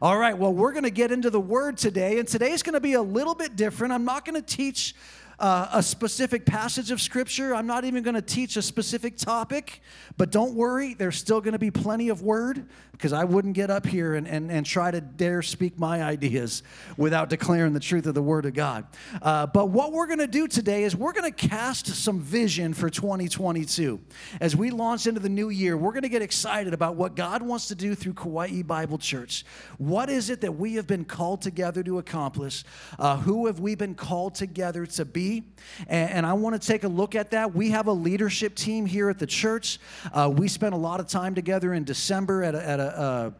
All right, well, we're going to get into the word today, and today's going to be a little bit different. I'm not going to teach uh, a specific passage of scripture. I'm not even going to teach a specific topic, but don't worry, there's still going to be plenty of word because I wouldn't get up here and, and, and try to dare speak my ideas without declaring the truth of the Word of God. Uh, but what we're going to do today is we're going to cast some vision for 2022. As we launch into the new year, we're going to get excited about what God wants to do through Kauai Bible Church. What is it that we have been called together to accomplish? Uh, who have we been called together to be? And, I want to take a look at that. We have a leadership team here at the church. Uh, we spent a lot of time together in December at a, at a uh,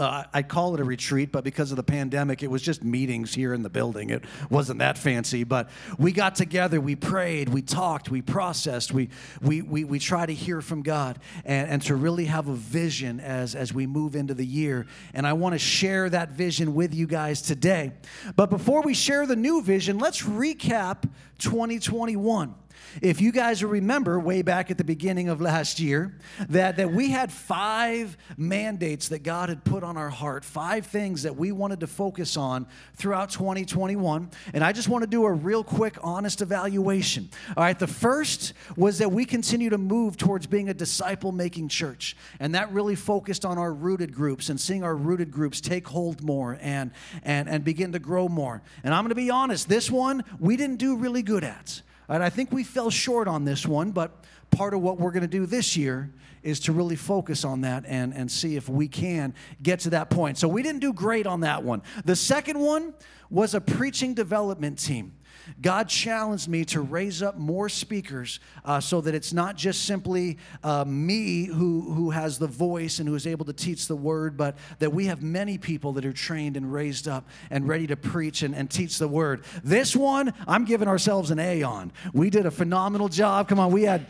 uh, I call it a retreat, but because of the pandemic, it was just meetings here in the building. It wasn't that fancy, but we got together, we prayed, we talked, we processed, we, we, we, we try to hear from God and, and to really have a vision as, as we move into the year. And I want to share that vision with you guys today. But before we share the new vision, let's recap 2021. If you guys remember way back at the beginning of last year, that, that we had five mandates that God had put on our heart, five things that we wanted to focus on throughout 2021. And I just want to do a real quick, honest evaluation. All right, the first was that we continue to move towards being a disciple making church. And that really focused on our rooted groups and seeing our rooted groups take hold more and, and, and begin to grow more. And I'm going to be honest, this one we didn't do really good at. And I think we fell short on this one, but part of what we're going to do this year is to really focus on that and, and see if we can get to that point. So we didn't do great on that one. The second one was a preaching development team. God challenged me to raise up more speakers uh, so that it's not just simply uh, me who, who has the voice and who is able to teach the word, but that we have many people that are trained and raised up and ready to preach and, and teach the word. This one, I'm giving ourselves an A on. We did a phenomenal job. Come on, we had.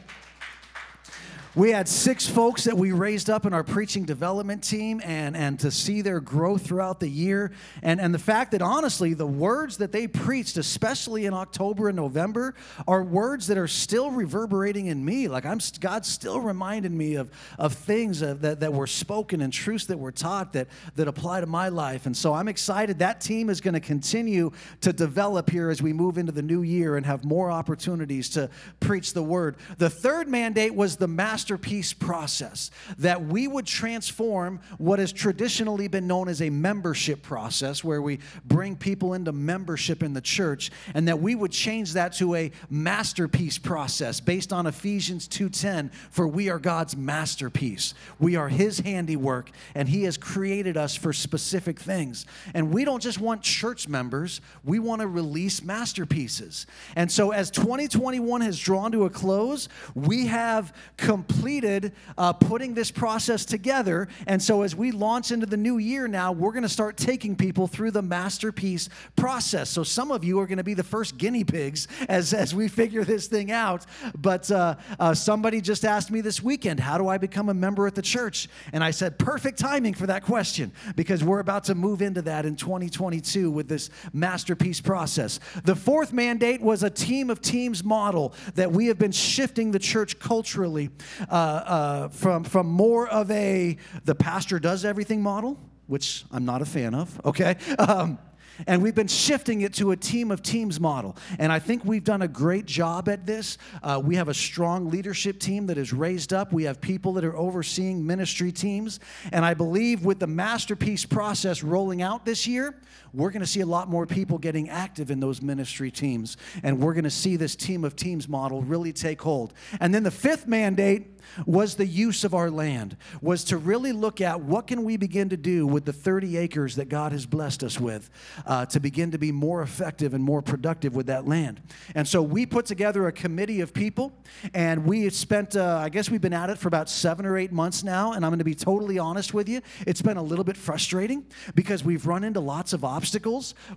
We had six folks that we raised up in our preaching development team, and, and to see their growth throughout the year. And, and the fact that honestly, the words that they preached, especially in October and November, are words that are still reverberating in me. Like I'm, God's still reminding me of, of things that, that were spoken and truths that were taught that, that apply to my life. And so I'm excited. That team is going to continue to develop here as we move into the new year and have more opportunities to preach the word. The third mandate was the master masterpiece process, that we would transform what has traditionally been known as a membership process, where we bring people into membership in the church, and that we would change that to a masterpiece process based on Ephesians 2:10, for we are God's masterpiece. We are his handiwork, and he has created us for specific things. And we don't just want church members, we want to release masterpieces. And so as 2021 has drawn to a close, we have completed completed uh, putting this process together. And so, as we launch into the new year now, we're going to start taking people through the masterpiece process. So, some of you are going to be the first guinea pigs as, as we figure this thing out. But uh, uh, somebody just asked me this weekend, How do I become a member at the church? And I said, Perfect timing for that question because we're about to move into that in 2022 with this masterpiece process. The fourth mandate was a team of teams model that we have been shifting the church culturally uh, uh, from, from more of a the pastor does everything model, which I'm not a fan of, okay? Um, and we've been shifting it to a team of teams model. And I think we've done a great job at this. Uh, we have a strong leadership team that is raised up. We have people that are overseeing ministry teams. And I believe with the masterpiece process rolling out this year, we're going to see a lot more people getting active in those ministry teams. And we're going to see this team of teams model really take hold. And then the fifth mandate was the use of our land was to really look at what can we begin to do with the 30 acres that god has blessed us with uh, to begin to be more effective and more productive with that land and so we put together a committee of people and we spent uh, i guess we've been at it for about seven or eight months now and i'm going to be totally honest with you it's been a little bit frustrating because we've run into lots of obstacles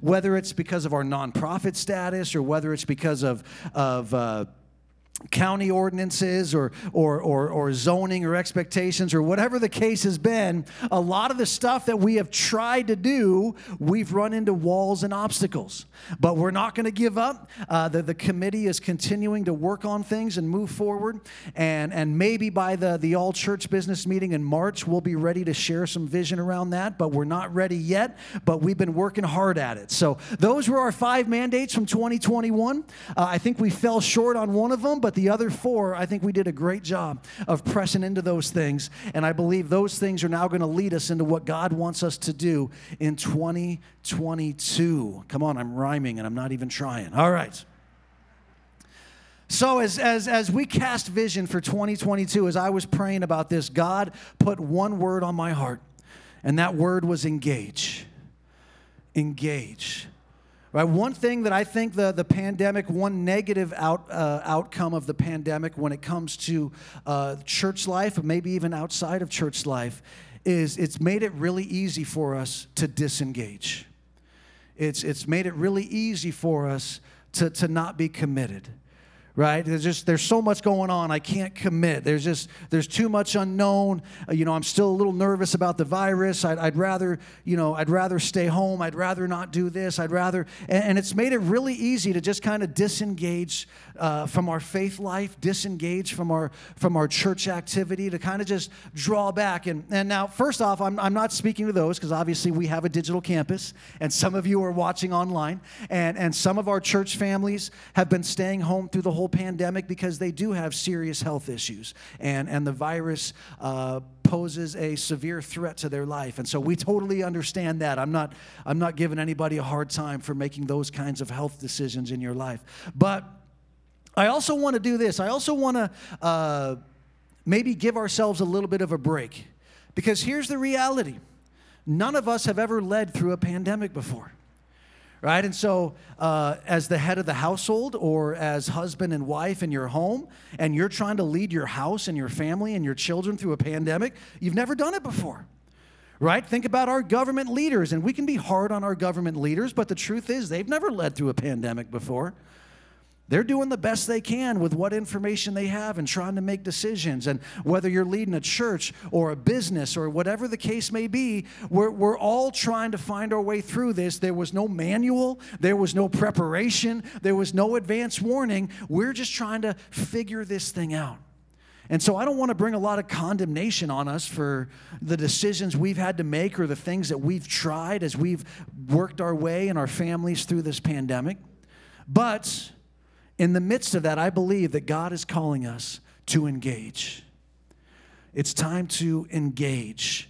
whether it's because of our nonprofit status or whether it's because of, of uh, county ordinances or, or, or, or zoning or expectations or whatever the case has been, a lot of the stuff that we have tried to do, we've run into walls and obstacles. But we're not going to give up. Uh, the, the committee is continuing to work on things and move forward. And, and maybe by the, the all church business meeting in March, we'll be ready to share some vision around that. But we're not ready yet. But we've been working hard at it. So those were our five mandates from 2021. Uh, I think we fell short on one of them, but the other four, I think we did a great job of pressing into those things. And I believe those things are now going to lead us into what God wants us to do in 2022. Come on, I'm rhyming and I'm not even trying. All right. So, as, as, as we cast vision for 2022, as I was praying about this, God put one word on my heart, and that word was engage. Engage. Right? One thing that I think the, the pandemic, one negative out, uh, outcome of the pandemic when it comes to uh, church life, maybe even outside of church life, is it's made it really easy for us to disengage. It's, it's made it really easy for us to, to not be committed right? There's just there's so much going on i can't commit. There's just there's too much unknown. Uh, you know i'm still a little nervous about the virus. I'd, I'd, rather you know i'd rather stay home. I'd rather not do this. I'd rather and, and it's made it really easy to just kind of disengage uh, from our faith life disengage from our from our church activity to kind of just draw back. And and now first off i'm, I'm not speaking to those because obviously we have a digital campus and some of you are watching online and and some of our church families have been staying home through the whole whole pandemic because they do have serious health issues, and, and the virus uh, poses a severe threat to their life. And so we totally understand that. I'm not, I'm not giving anybody a hard time for making those kinds of health decisions in your life. But I also want to do this. I also want to uh, maybe give ourselves a little bit of a break. Because here's the reality none of us have ever led through a pandemic before right? And so, uh, as the head of the household or as husband and wife in your home, and you're trying to lead your house and your family and your children through a pandemic, you've never done it before. Right? Think about our government leaders, and we can be hard on our government leaders, but the truth is, they've never led through a pandemic before. They're doing the best they can with what information they have and trying to make decisions. And whether you're leading a church or a business or whatever the case may be, we're, we're all trying to find our way through this. There was no manual, there was no preparation, there was no advance warning. We're just trying to figure this thing out. And so I don't want to bring a lot of condemnation on us for the decisions we've had to make or the things that we've tried as we've worked our way and our families through this pandemic. But in the midst of that, I believe that God is calling us to engage. It's time to engage.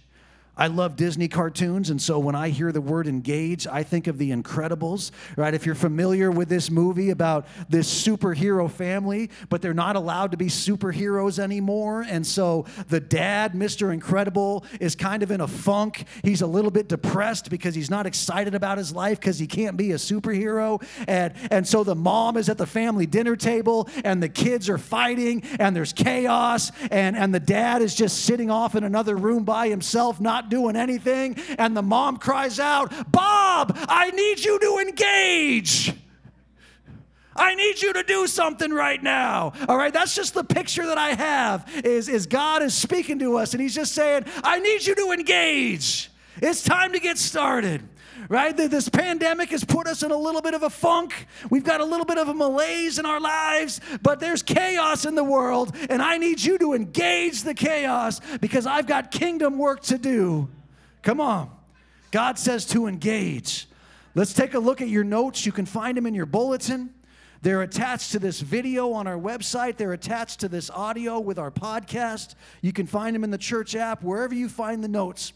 I love Disney cartoons, and so when I hear the word engage, I think of The Incredibles, right? If you're familiar with this movie about this superhero family, but they're not allowed to be superheroes anymore, and so the dad, Mr. Incredible, is kind of in a funk. He's a little bit depressed because he's not excited about his life because he can't be a superhero, and, and so the mom is at the family dinner table, and the kids are fighting, and there's chaos, and, and the dad is just sitting off in another room by himself, not not doing anything. And the mom cries out, Bob, I need you to engage. I need you to do something right now. All right, that's just the picture that I have is, is God is speaking to us and he's just saying, I need you to engage. It's time to get started. Right? This pandemic has put us in a little bit of a funk. We've got a little bit of a malaise in our lives, but there's chaos in the world, and I need you to engage the chaos because I've got kingdom work to do. Come on. God says to engage. Let's take a look at your notes. You can find them in your bulletin. They're attached to this video on our website. They're attached to this audio with our podcast. You can find them in the church app, wherever you find the notes.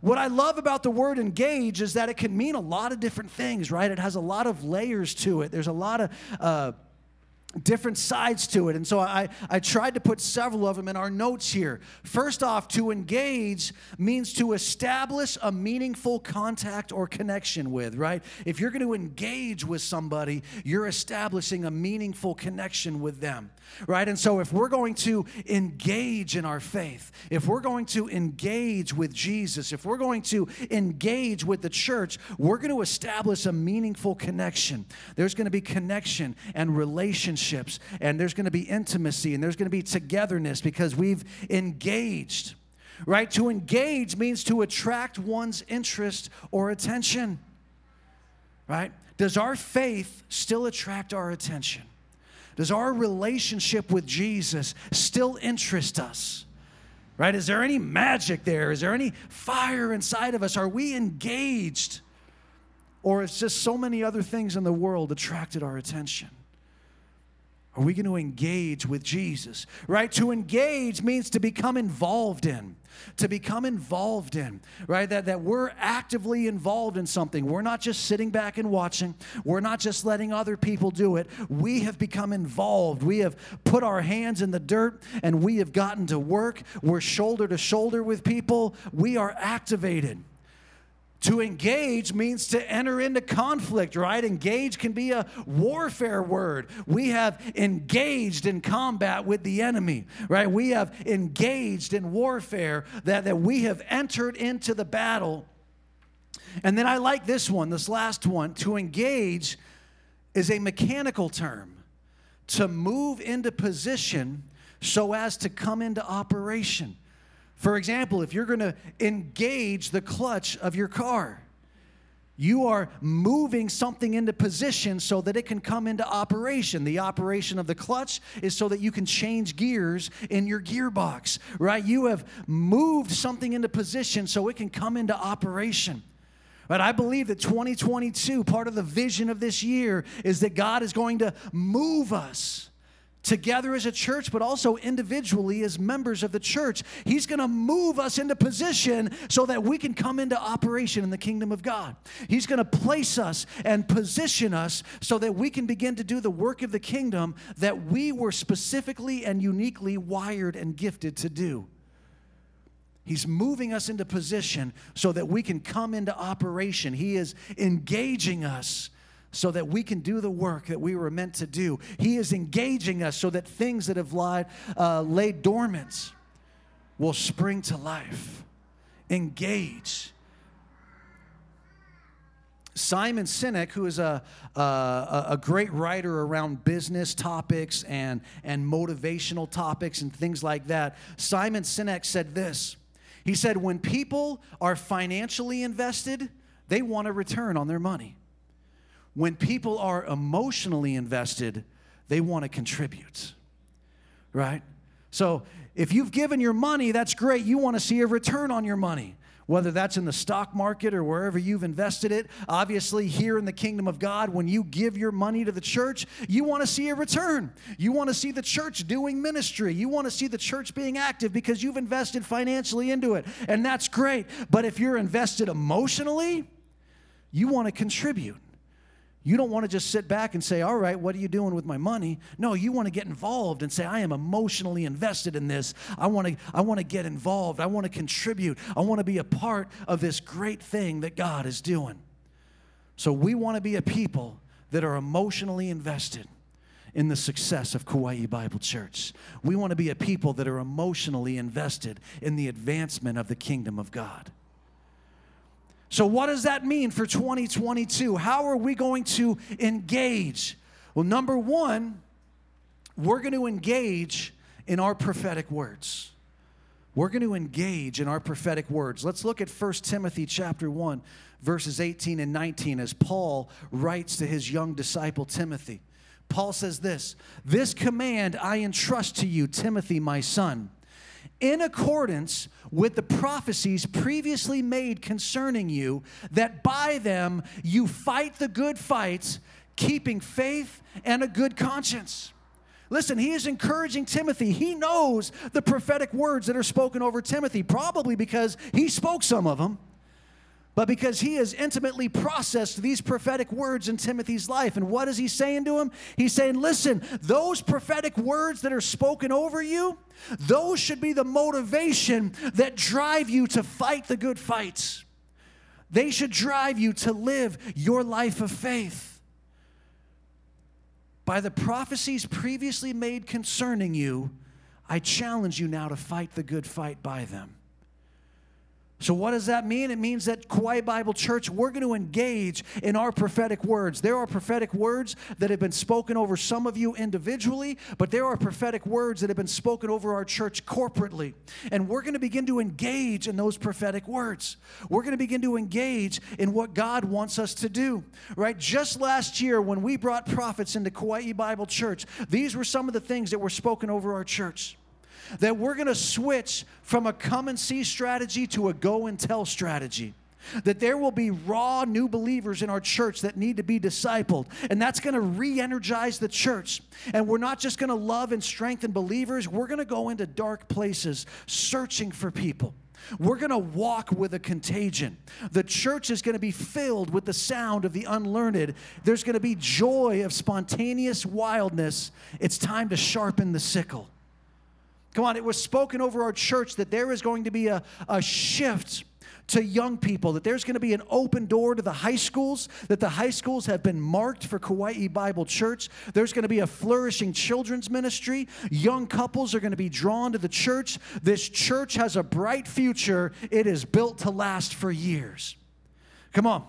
What I love about the word engage is that it can mean a lot of different things, right? It has a lot of layers to it. There's a lot of uh, different sides to it. And so I, I tried to put several of them in our notes here. First off, to engage means to establish a meaningful contact or connection with, right? If you're going to engage with somebody, you're establishing a meaningful connection with them, right? And so if we're going to engage in our faith, if we're going to engage with Jesus, if we're going to engage with the church, we're going to establish a meaningful connection. There's going to be connection and relationships, and there's going to be intimacy, and there's going to be togetherness because we've engaged. Right? To engage means to attract one's interest or attention. Right? Does our faith still attract our attention? Does our relationship with Jesus still interest us? Right? Is there any magic there? Is there any fire inside of us? Are we engaged? Or is just so many other things in the world attracted our attention? Are we going to engage with Jesus? Right? To engage means to become involved in. To become involved in, right? That, that we're actively involved in something. We're not just sitting back and watching. We're not just letting other people do it. We have become involved. We have put our hands in the dirt and we have gotten to work. We're shoulder to shoulder with people. We are activated. To engage means to enter into conflict, right? Engage can be a warfare word. We have engaged in combat with the enemy, right? We have engaged in warfare, that, that we have entered into the battle. And then I like this one, this last one. To engage is a mechanical term, to move into position so as to come into operation. For example, if you're going to engage the clutch of your car, you are moving something into position so that it can come into operation. The operation of the clutch is so that you can change gears in your gearbox, right? You have moved something into position so it can come into operation. But I believe that 2022, part of the vision of this year, is that God is going to move us together as a church, but also individually as members of the church. He's going to move us into position so that we can come into operation in the kingdom of God. He's going to place us and position us so that we can begin to do the work of the kingdom that we were specifically and uniquely wired and gifted to do. He's moving us into position so that we can come into operation. He is engaging us so that we can do the work that we were meant to do. He is engaging us so that things that have lied, uh, laid dormant will spring to life. Engage. Simon Sinek, who is a, a, a, great writer around business topics and, and motivational topics and things like that, Simon Sinek said this. He said, When people are financially invested, they want a return on their money. When people are emotionally invested, they want to contribute, right? So if you've given your money, that's great. You want to see a return on your money whether that's in the stock market or wherever you've invested it. Obviously, here in the kingdom of God, when you give your money to the church, you want to see a return. You want to see the church doing ministry. You want to see the church being active because you've invested financially into it. And that's great. But if you're invested emotionally, you want to contribute. You don't want to just sit back and say, All right, what are you doing with my money? No, you want to get involved and say, I am emotionally invested in this. I want to, I want to get involved. I want to contribute. I want to be a part of this great thing that God is doing. So we want to be a people that are emotionally invested in the success of Kauai Bible Church. We want to be a people that are emotionally invested in the advancement of the kingdom of God. So, what does that mean for 2022? How are we going to engage? Well, number one, we're going to engage in our prophetic words. We're going to engage in our prophetic words. Let's look at 1 Timothy chapter 1 verses 18 and 19 as Paul writes to his young disciple Timothy. Paul says this, "This command I entrust to you, Timothy, my son, in accordance with the prophecies previously made concerning you, that by them you fight the good fights, keeping faith and a good conscience. Listen, he is encouraging Timothy. He knows the prophetic words that are spoken over Timothy, probably because he spoke some of them but because he has intimately processed these prophetic words in Timothy's life. And what is he saying to him? He's saying, listen, those prophetic words that are spoken over you, those should be the motivation that drive you to fight the good fights. They should drive you to live your life of faith. By the prophecies previously made concerning you, I challenge you now to fight the good fight by them. So, what does that mean? It means that Kauai Bible Church, we're going to engage in our prophetic words. There are prophetic words that have been spoken over some of you individually, but there are prophetic words that have been spoken over our church corporately. And we're going to begin to engage in those prophetic words. We're going to begin to engage in what God wants us to do, right? Just last year, when we brought prophets into Kauai Bible Church, these were some of the things that were spoken over our church that we're going to switch from a come and see strategy to a go and tell strategy. That there will be raw new believers in our church that need to be discipled. And that's going to re energize the church. And we're not just going to love and strengthen believers, we're going to go into dark places searching for people. We're going to walk with a contagion. The church is going to be filled with the sound of the unlearned. There's going to be joy of spontaneous wildness. It's time to sharpen the sickle. Come on, it was spoken over our church that there is going to be a, a shift to young people, that there's going to be an open door to the high schools, that the high schools have been marked for Kauai Bible Church. There's going to be a flourishing children's ministry. Young couples are going to be drawn to the church. This church has a bright future. It is built to last for years. Come on.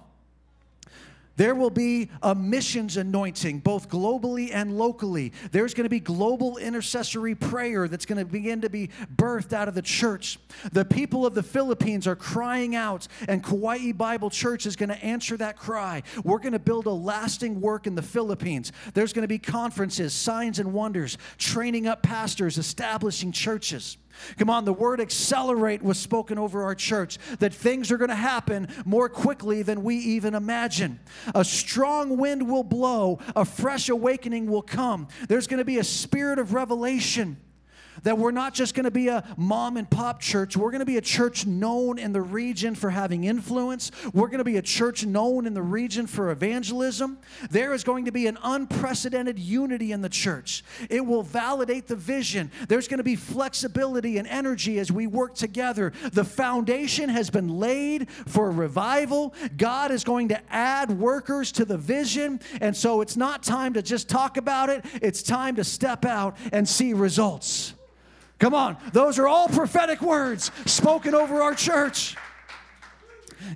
There will be a missions anointing, both globally and locally. There's going to be global intercessory prayer that's going to begin to be birthed out of the church. The people of the Philippines are crying out, and Kauai Bible Church is going to answer that cry. We're going to build a lasting work in the Philippines. There's going to be conferences, signs and wonders, training up pastors, establishing churches. Come on, the word accelerate was spoken over our church that things are going to happen more quickly than we even imagine. A strong wind will blow, a fresh awakening will come. There's going to be a spirit of revelation that we're not just going to be a mom and pop church. We're going to be a church known in the region for having influence. We're going to be a church known in the region for evangelism. There is going to be an unprecedented unity in the church. It will validate the vision. There's going to be flexibility and energy as we work together. The foundation has been laid for revival. God is going to add workers to the vision. And so it's not time to just talk about it, it's time to step out and see results. Come on, those are all prophetic words spoken over our church.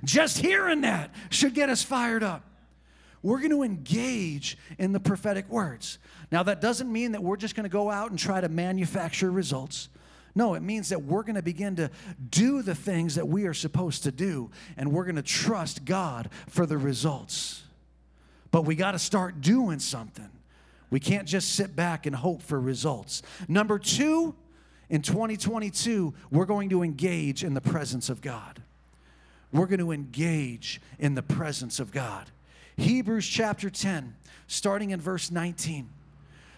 Just hearing that should get us fired up. We're going to engage in the prophetic words. Now, that doesn't mean that we're just going to go out and try to manufacture results. No, it means that we're going to begin to do the things that we are supposed to do, and we're going to trust God for the results. But we got to start doing something. We can't just sit back and hope for results. Number two, in 2022, we're going to engage in the presence of God. We're going to engage in the presence of God. Hebrews chapter 10, starting in verse 19.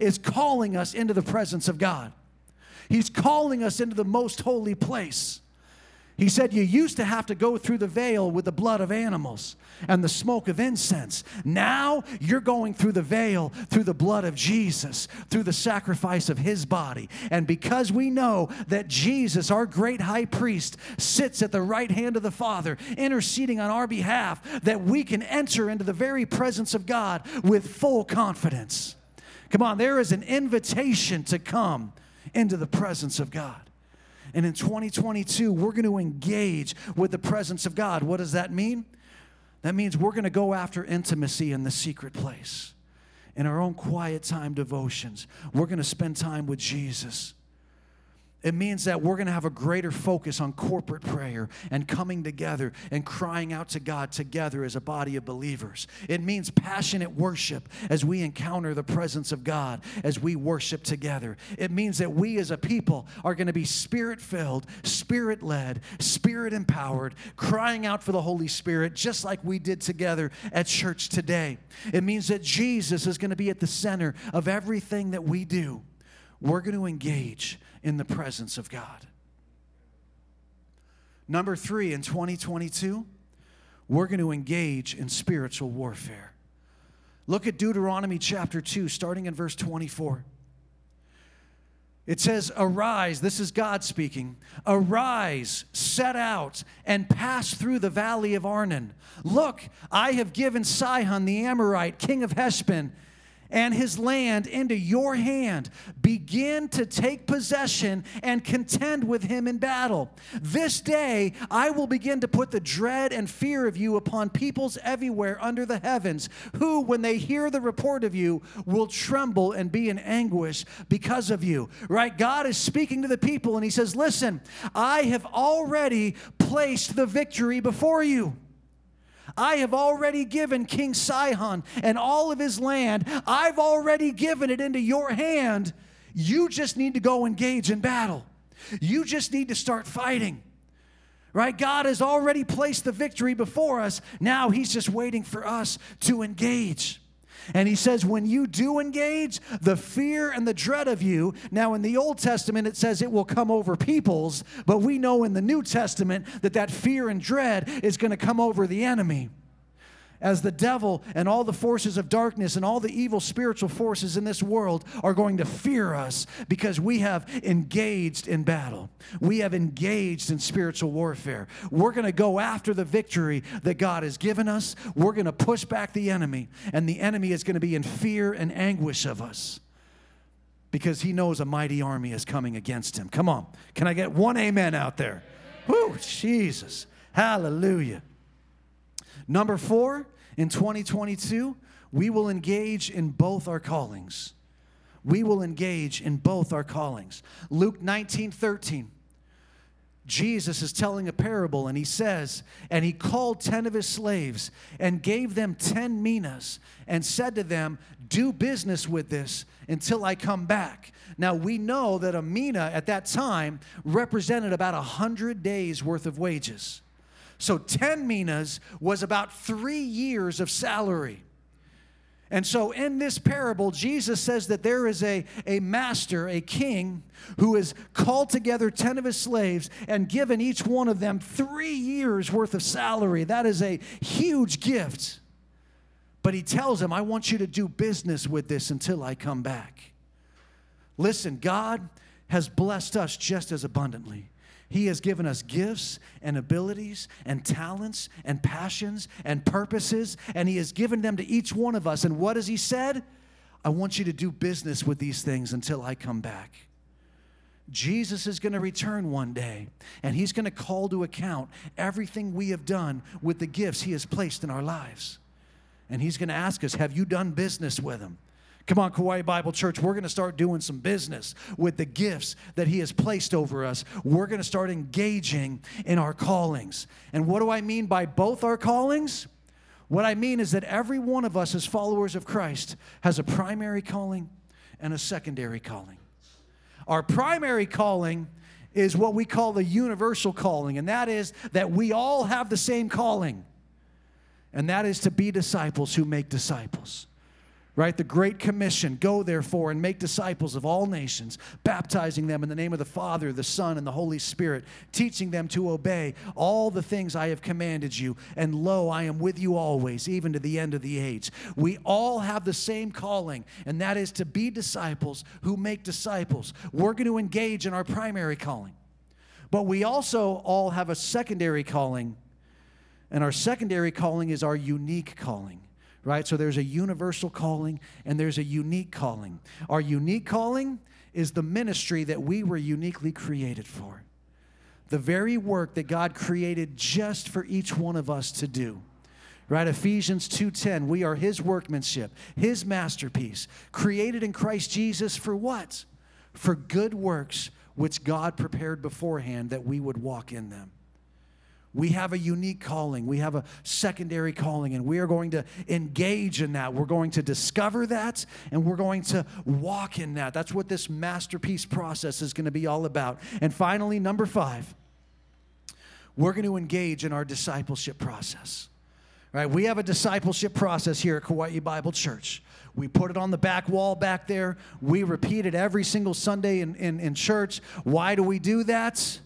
is calling us into the presence of God. He's calling us into the most holy place. He said, You used to have to go through the veil with the blood of animals and the smoke of incense. Now you're going through the veil through the blood of Jesus, through the sacrifice of his body. And because we know that Jesus, our great high priest, sits at the right hand of the Father, interceding on our behalf, that we can enter into the very presence of God with full confidence. Come on, there is an invitation to come into the presence of God. And in 2022, we're going to engage with the presence of God. What does that mean? That means we're going to go after intimacy in the secret place. In our own quiet time devotions, we're going to spend time with Jesus. It means that we're going to have a greater focus on corporate prayer and coming together and crying out to God together as a body of believers. It means passionate worship as we encounter the presence of God as we worship together. It means that we as a people are going to be spirit filled, spirit led, spirit empowered, crying out for the Holy Spirit just like we did together at church today. It means that Jesus is going to be at the center of everything that we do. We're going to engage in the presence of God. Number three, in 2022, we're going to engage in spiritual warfare. Look at Deuteronomy chapter 2, starting in verse 24. It says, Arise, this is God speaking. Arise, set out, and pass through the valley of Arnon. Look, I have given Sihon the Amorite, king of Heshbon, and his land into your hand. Begin to take possession and contend with him in battle. This day I will begin to put the dread and fear of you upon peoples everywhere under the heavens, who, when they hear the report of you, will tremble and be in anguish because of you. Right? God is speaking to the people and he says, Listen, I have already placed the victory before you. I have already given King Sihon and all of his land. I've already given it into your hand. You just need to go engage in battle. You just need to start fighting. Right? God has already placed the victory before us. Now he's just waiting for us to engage. And he says, when you do engage, the fear and the dread of you. Now, in the Old Testament, it says it will come over peoples, but we know in the New Testament that that fear and dread is going to come over the enemy as the devil and all the forces of darkness and all the evil spiritual forces in this world are going to fear us because we have engaged in battle. We have engaged in spiritual warfare. We're going to go after the victory that God has given us. We're going to push back the enemy, and the enemy is going to be in fear and anguish of us because he knows a mighty army is coming against him. Come on. Can I get one amen out there? Whoo, Jesus. Hallelujah. Number four, in 2022, we will engage in both our callings. We will engage in both our callings. Luke 19 13. Jesus is telling a parable and he says, And he called 10 of his slaves and gave them 10 minas and said to them, Do business with this until I come back. Now we know that a mina at that time represented about a 100 days worth of wages. So 10 minas was about three years of salary. And so in this parable, Jesus says that there is a, a master, a king, who has called together 10 of his slaves and given each one of them three years worth of salary. That is a huge gift. But he tells them, I want you to do business with this until I come back. Listen, God has blessed us just as abundantly. He has given us gifts and abilities and talents and passions and purposes, and He has given them to each one of us. And what has He said? I want you to do business with these things until I come back. Jesus is going to return one day, and He's going to call to account everything we have done with the gifts He has placed in our lives. And He's going to ask us, Have you done business with Him? Come on, Kauai Bible Church, we're going to start doing some business with the gifts that He has placed over us. We're going to start engaging in our callings. And what do I mean by both our callings? What I mean is that every one of us, as followers of Christ, has a primary calling and a secondary calling. Our primary calling is what we call the universal calling, and that is that we all have the same calling, and that is to be disciples who make disciples right? The Great Commission go therefore and make disciples of all nations, baptizing them in the name of the Father, the Son, and the Holy Spirit, teaching them to obey all the things I have commanded you. And lo, I am with you always, even to the end of the age. We all have the same calling, and that is to be disciples who make disciples. We're going to engage in our primary calling, but we also all have a secondary calling. And our secondary calling is our unique calling right? So there's a universal calling and there's a unique calling. Our unique calling is the ministry that we were uniquely created for. The very work that God created just for each one of us to do. Right? Ephesians 2:10, we are his workmanship, his masterpiece, created in Christ Jesus for what? For good works which God prepared beforehand that we would walk in them. We have a unique calling. We have a secondary calling, and we are going to engage in that. We're going to discover that, and we're going to walk in that. That's what this masterpiece process is going to be all about. And finally, number five, we're going to engage in our discipleship process. Right? We have a discipleship process here at Kauai Bible Church. We put it on the back wall back there. We repeat it every single Sunday in, in, in church. Why do we do that?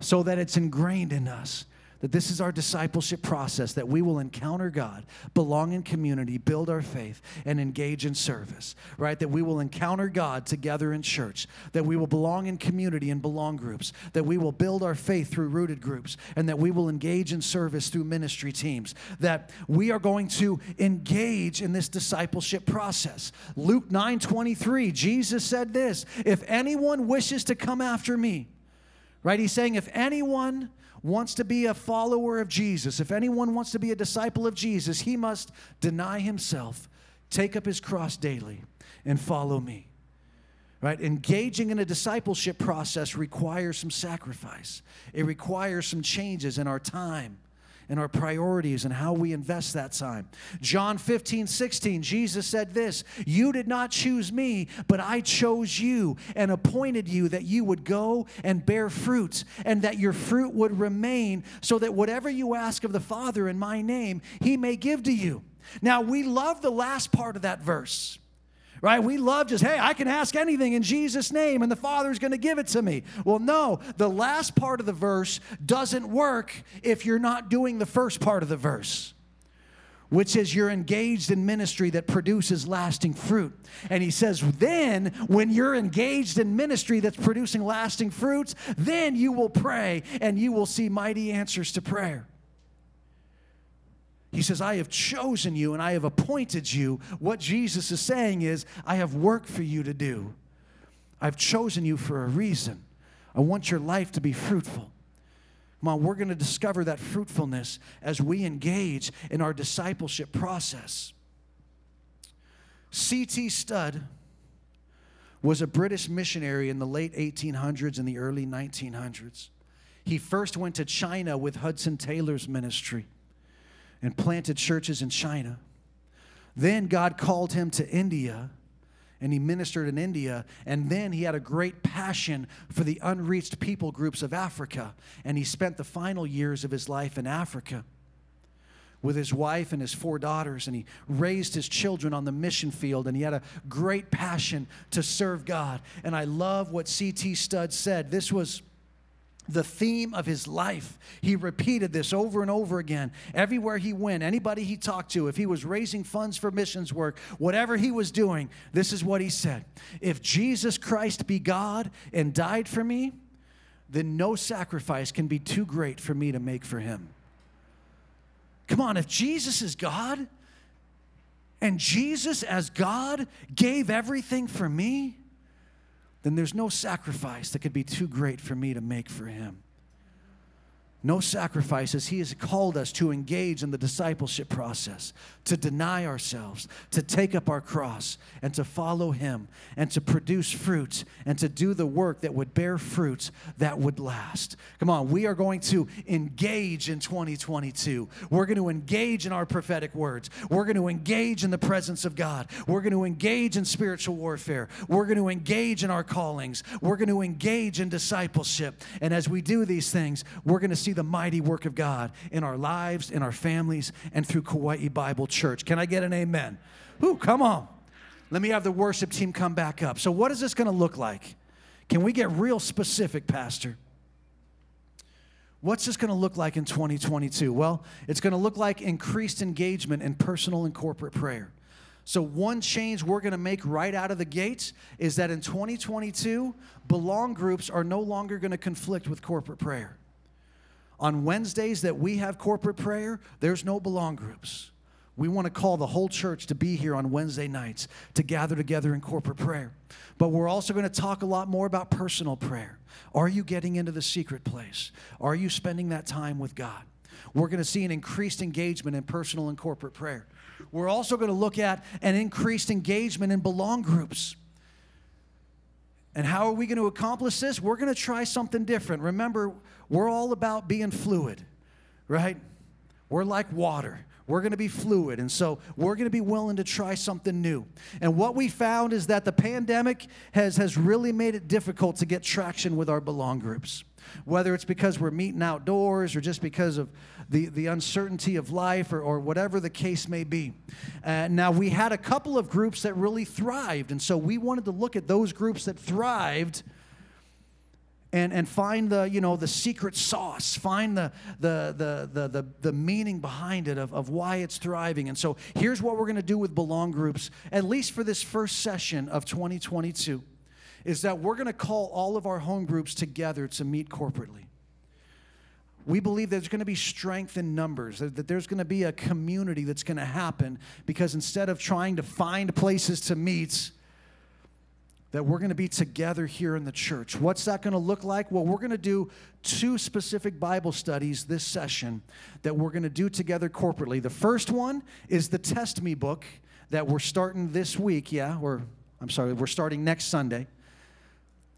so that it's ingrained in us that this is our discipleship process, that we will encounter God, belong in community, build our faith, and engage in service, right? That we will encounter God together in church, that we will belong in community and belong groups, that we will build our faith through rooted groups, and that we will engage in service through ministry teams, that we are going to engage in this discipleship process. Luke 9 23, Jesus said this If anyone wishes to come after me, right? He's saying, if anyone wants to be a follower of Jesus, if anyone wants to be a disciple of Jesus, he must deny himself, take up his cross daily, and follow me. Right? Engaging in a discipleship process requires some sacrifice. It requires some changes in our time and our priorities and how we invest that time. John 15, 16, Jesus said this You did not choose me, but I chose you and appointed you that you would go and bear fruit and that your fruit would remain, so that whatever you ask of the Father in my name, he may give to you. Now, we love the last part of that verse right? We love just, hey, I can ask anything in Jesus' name and the Father's going to give it to me. Well, no, the last part of the verse doesn't work if you're not doing the first part of the verse. Which is you're engaged in ministry that produces lasting fruit. And he says, then when you're engaged in ministry that's producing lasting fruits, then you will pray and you will see mighty answers to prayer. He says, I have chosen you and I have appointed you. What Jesus is saying is, I have work for you to do. I've chosen you for a reason. I want your life to be fruitful. Come on, we're going to discover that fruitfulness as we engage in our discipleship process. C.T. Studd was a British missionary in the late 1800s and the early 1900s. He first went to China with Hudson Taylor's ministry and planted churches in China. Then God called him to India and he ministered in India. And then he had a great passion for the unreached people groups of Africa. And he spent the final years of his life in Africa with his wife and his four daughters. And he raised his children on the mission field. And he had a great passion to serve God. And I love what C.T. Studd said. This was the theme of his life. He repeated this over and over again. Everywhere he went, anybody he talked to, if he was raising funds for missions work, whatever he was doing, this is what he said If Jesus Christ be God and died for me, then no sacrifice can be too great for me to make for him. Come on, if Jesus is God and Jesus as God gave everything for me, then there's no sacrifice that could be too great for me to make for him no sacrifices. He has called us to engage in the discipleship process, to deny ourselves, to take up our cross, and to follow Him, and to produce fruit, and to do the work that would bear fruit that would last. Come on, we are going to engage in 2022. We're going to engage in our prophetic words. We're going to engage in the presence of God. We're going to engage in spiritual warfare. We're going to engage in our callings. We're going to engage in discipleship. And as we do these things, we're going to see see the mighty work of God in our lives, in our families, and through Kauai Bible Church. Can I get an amen? Whoo, come on. Let me have the worship team come back up. So, what is this going to look like? Can we get real specific, Pastor? What's this going to look like in 2022? Well, it's going to look like increased engagement in personal and corporate prayer. So, one change we're going to make right out of the gates is that in 2022, belong groups are no longer going to conflict with corporate prayer. On Wednesdays that we have corporate prayer, there's no belong groups. We want to call the whole church to be here on Wednesday nights to gather together in corporate prayer. But we're also going to talk a lot more about personal prayer. Are you getting into the secret place? Are you spending that time with God? We're going to see an increased engagement in personal and corporate prayer. We're also going to look at an increased engagement in belong groups. And how are we going to accomplish this? We're going to try something different. Remember, we're all about being fluid, right? We're like water. We're going to be fluid. And so we're going to be willing to try something new. And what we found is that the pandemic has, has really made it difficult to get traction with our belong groups. Whether it's because we're meeting outdoors or just because of the, the uncertainty of life or, or whatever the case may be. Uh, now, we had a couple of groups that really thrived. And so we wanted to look at those groups that thrived and, and find the you know the secret sauce find the the the the, the, the meaning behind it of, of why it's thriving and so here's what we're going to do with belong groups at least for this first session of 2022 is that we're going to call all of our home groups together to meet corporately we believe there's going to be strength in numbers, that there's going to be a community that's going to happen because instead of trying to find places to meet, that we're going to be together here in the church. What's that going to look like? Well, we're going to do two specific Bible studies this session that we're going to do together corporately. The first one is the Test Me book that we're starting this week. Yeah, or I'm sorry, we're starting next Sunday.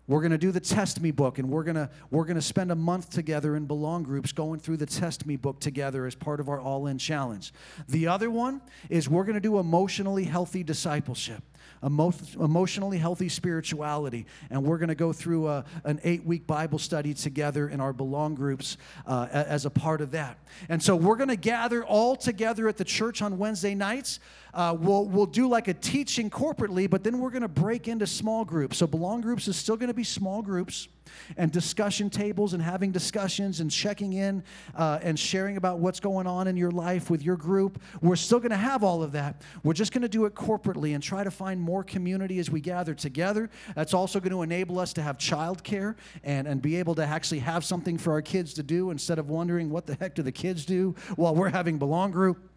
We're going to do the Test Me book, and we're going to we're going to spend a month together in belong groups going through the Test Me book together as part of our All In challenge. The other one is we're going to do emotionally healthy discipleship emo- emotionally healthy spirituality. And we're going to go through a, an eight week Bible study together in our belong groups uh, as a part of that. And so we're going to gather all together at the church on Wednesday nights. Uh, we'll, we'll do like a teaching corporately, but then we're going to break into small groups. So belong groups is still going to be small groups and discussion tables and having discussions and checking in uh, and sharing about what's going on in your life with your group. We're still going to have all of that. We're just going to do it corporately and try to find more community as we gather together. That's also going to enable us to have childcare and, and be able to actually have something for our kids to do instead of wondering what the heck do the kids do while we're having belong group.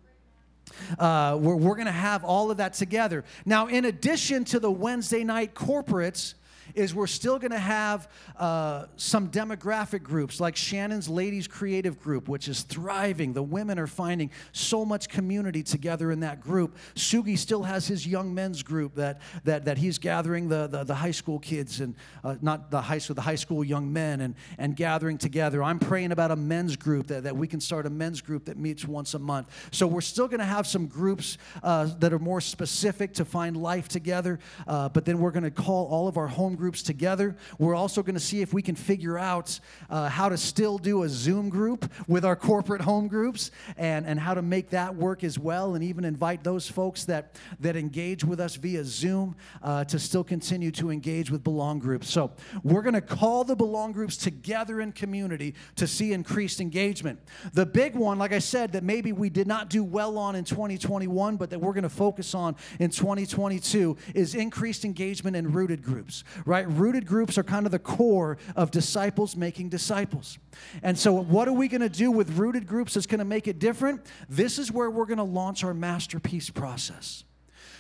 Uh, we're we're going to have all of that together. Now, in addition to the Wednesday night corporates, is we're still going to have uh, some demographic groups like Shannon's Ladies Creative Group, which is thriving. The women are finding so much community together in that group. Sugi still has his young men's group that, that, that he's gathering the, the, the high school kids and uh, not the high school, the high school young men and, and gathering together. I'm praying about a men's group that, that we can start a men's group that meets once a month. So we're still going to have some groups uh, that are more specific to find life together, uh, but then we're going to call all of our home groups together. We're also going to see if we can figure out uh, how to still do a Zoom group with our corporate home groups and, and how to make that work as well, and even invite those folks that, that engage with us via Zoom uh, to still continue to engage with Belong groups. So we're going to call the Belong groups together in community to see increased engagement. The big one, like I said, that maybe we did not do well on in 2021, but that we're going to focus on in 2022 is increased engagement in rooted groups, right? Rooted groups are kind of the core of disciples making disciples. And so, what are we going to do with rooted groups that's going to make it different? This is where we're going to launch our masterpiece process.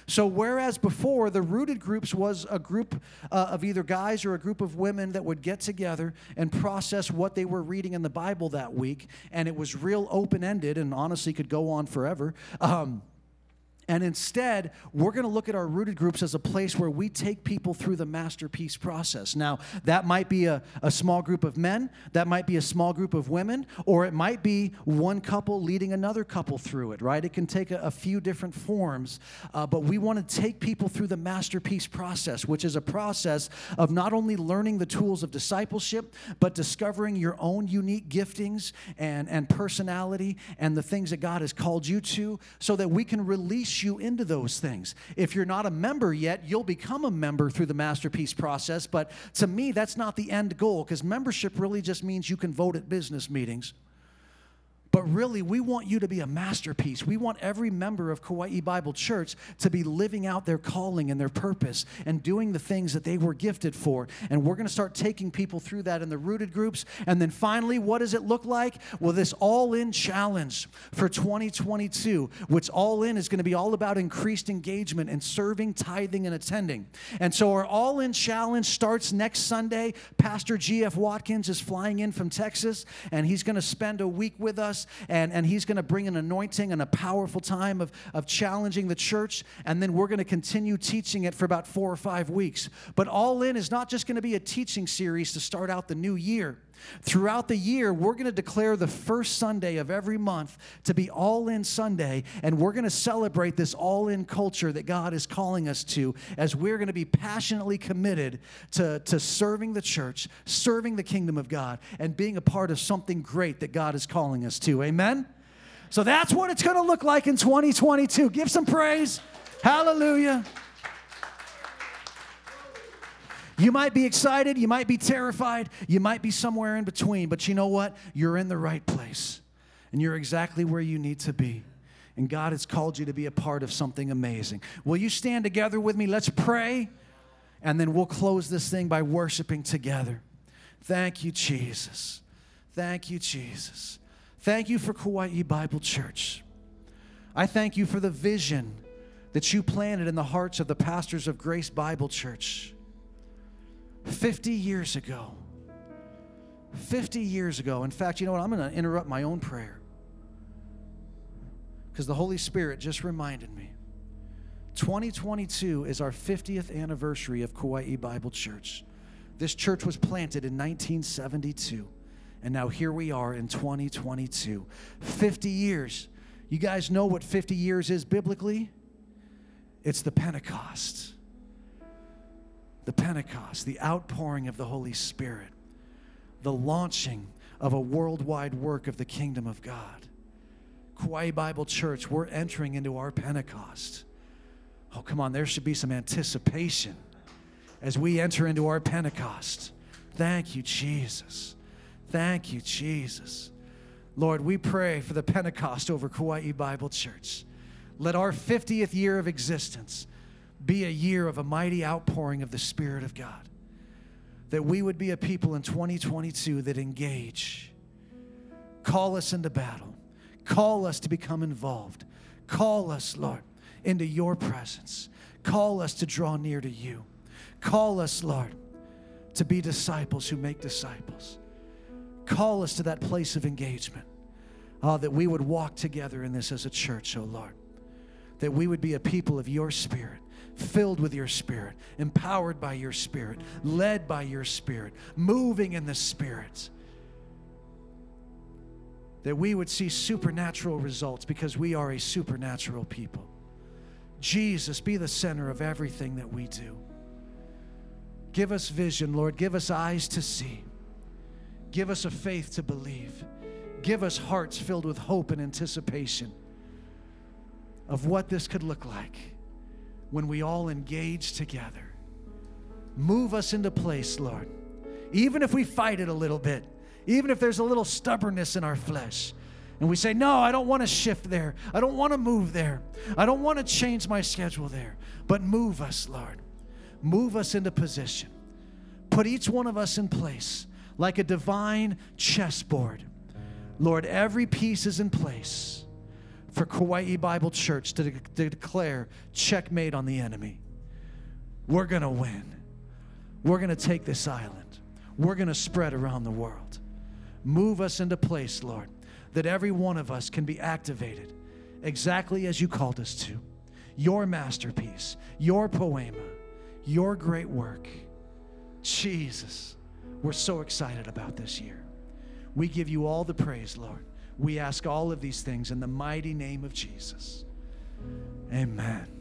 So, whereas before the rooted groups was a group uh, of either guys or a group of women that would get together and process what they were reading in the Bible that week, and it was real open ended and honestly could go on forever. Um, and instead, we're going to look at our rooted groups as a place where we take people through the masterpiece process. Now, that might be a, a small group of men, that might be a small group of women, or it might be one couple leading another couple through it, right? It can take a, a few different forms, uh, but we want to take people through the masterpiece process, which is a process of not only learning the tools of discipleship, but discovering your own unique giftings and, and personality and the things that God has called you to so that we can release you into those things. If you're not a member yet, you'll become a member through the masterpiece process. But to me, that's not the end goal because membership really just means you can vote at business meetings. But really, we want you to be a masterpiece. We want every member of Kauai Bible Church to be living out their calling and their purpose and doing the things that they were gifted for. And we're going to start taking people through that in the rooted groups. And then finally, what does it look like? Well, this all in challenge for 2022, which all in is going to be all about increased engagement and serving, tithing, and attending. And so our all in challenge starts next Sunday. Pastor G.F. Watkins is flying in from Texas, and he's going to spend a week with and, and he's going to bring an anointing and a powerful time of, of challenging the church. And then we're going to continue teaching it for about four or five weeks. But All In is not just going to be a teaching series to start out the new year. Throughout the year, we're going to declare the first Sunday of every month to be All In Sunday, and we're going to celebrate this all in culture that God is calling us to as we're going to be passionately committed to, to serving the church, serving the kingdom of God, and being a part of something great that God is calling us to. Amen? So that's what it's going to look like in 2022. Give some praise. Hallelujah. You might be excited, you might be terrified, you might be somewhere in between, but you know what? You're in the right place and you're exactly where you need to be. And God has called you to be a part of something amazing. Will you stand together with me? Let's pray, and then we'll close this thing by worshiping together. Thank you, Jesus. Thank you, Jesus. Thank you for Kauai Bible Church. I thank you for the vision that you planted in the hearts of the pastors of Grace Bible Church 50 years ago. 50 years ago. In fact, you know what? I'm going to interrupt my own prayer because the Holy Spirit just reminded me. 2022 is our 50th anniversary of Kauai Bible Church. This church was planted in 1972, and now here we are in 2022. 50 years. You guys know what 50 years is biblically? It's the Pentecost. The Pentecost, the outpouring of the Holy Spirit, the launching of a worldwide work of the kingdom of God. Kauai Bible Church, we're entering into our Pentecost. Oh, come on, there should be some anticipation as we enter into our Pentecost. Thank you, Jesus. Thank you, Jesus. Lord, we pray for the Pentecost over Kauai Bible Church. Let our 50th year of existence be a year of a mighty outpouring of the Spirit of God. That we would be a people in 2022 that engage, call us into battle, call us to become involved, call us, Lord, into your presence, call us to draw near to you, call us, Lord, to be disciples who make disciples. Call us to that place of engagement. Oh, that we would walk together in this as a church, oh Lord. That we would be a people of your spirit, filled with your spirit, empowered by your spirit, led by your spirit, moving in the spirit. That we would see supernatural results because we are a supernatural people. Jesus, be the center of everything that we do. Give us vision, Lord. Give us eyes to see. Give us a faith to believe. Give us hearts filled with hope and anticipation of what this could look like when we all engage together. Move us into place, Lord. Even if we fight it a little bit, even if there's a little stubbornness in our flesh, and we say, No, I don't want to shift there. I don't want to move there. I don't want to change my schedule there. But move us, Lord. Move us into position. Put each one of us in place like a divine chessboard. Lord, every piece is in place for Kauai Bible Church to, de- to declare checkmate on the enemy. We're going to win. We're going to take this island. We're going to spread around the world. Move us into place, Lord, that every one of us can be activated exactly as you called us to. Your masterpiece, your poema, your great work. Jesus. We're so excited about this year. We give you all the praise, Lord. We ask all of these things in the mighty name of Jesus. Amen.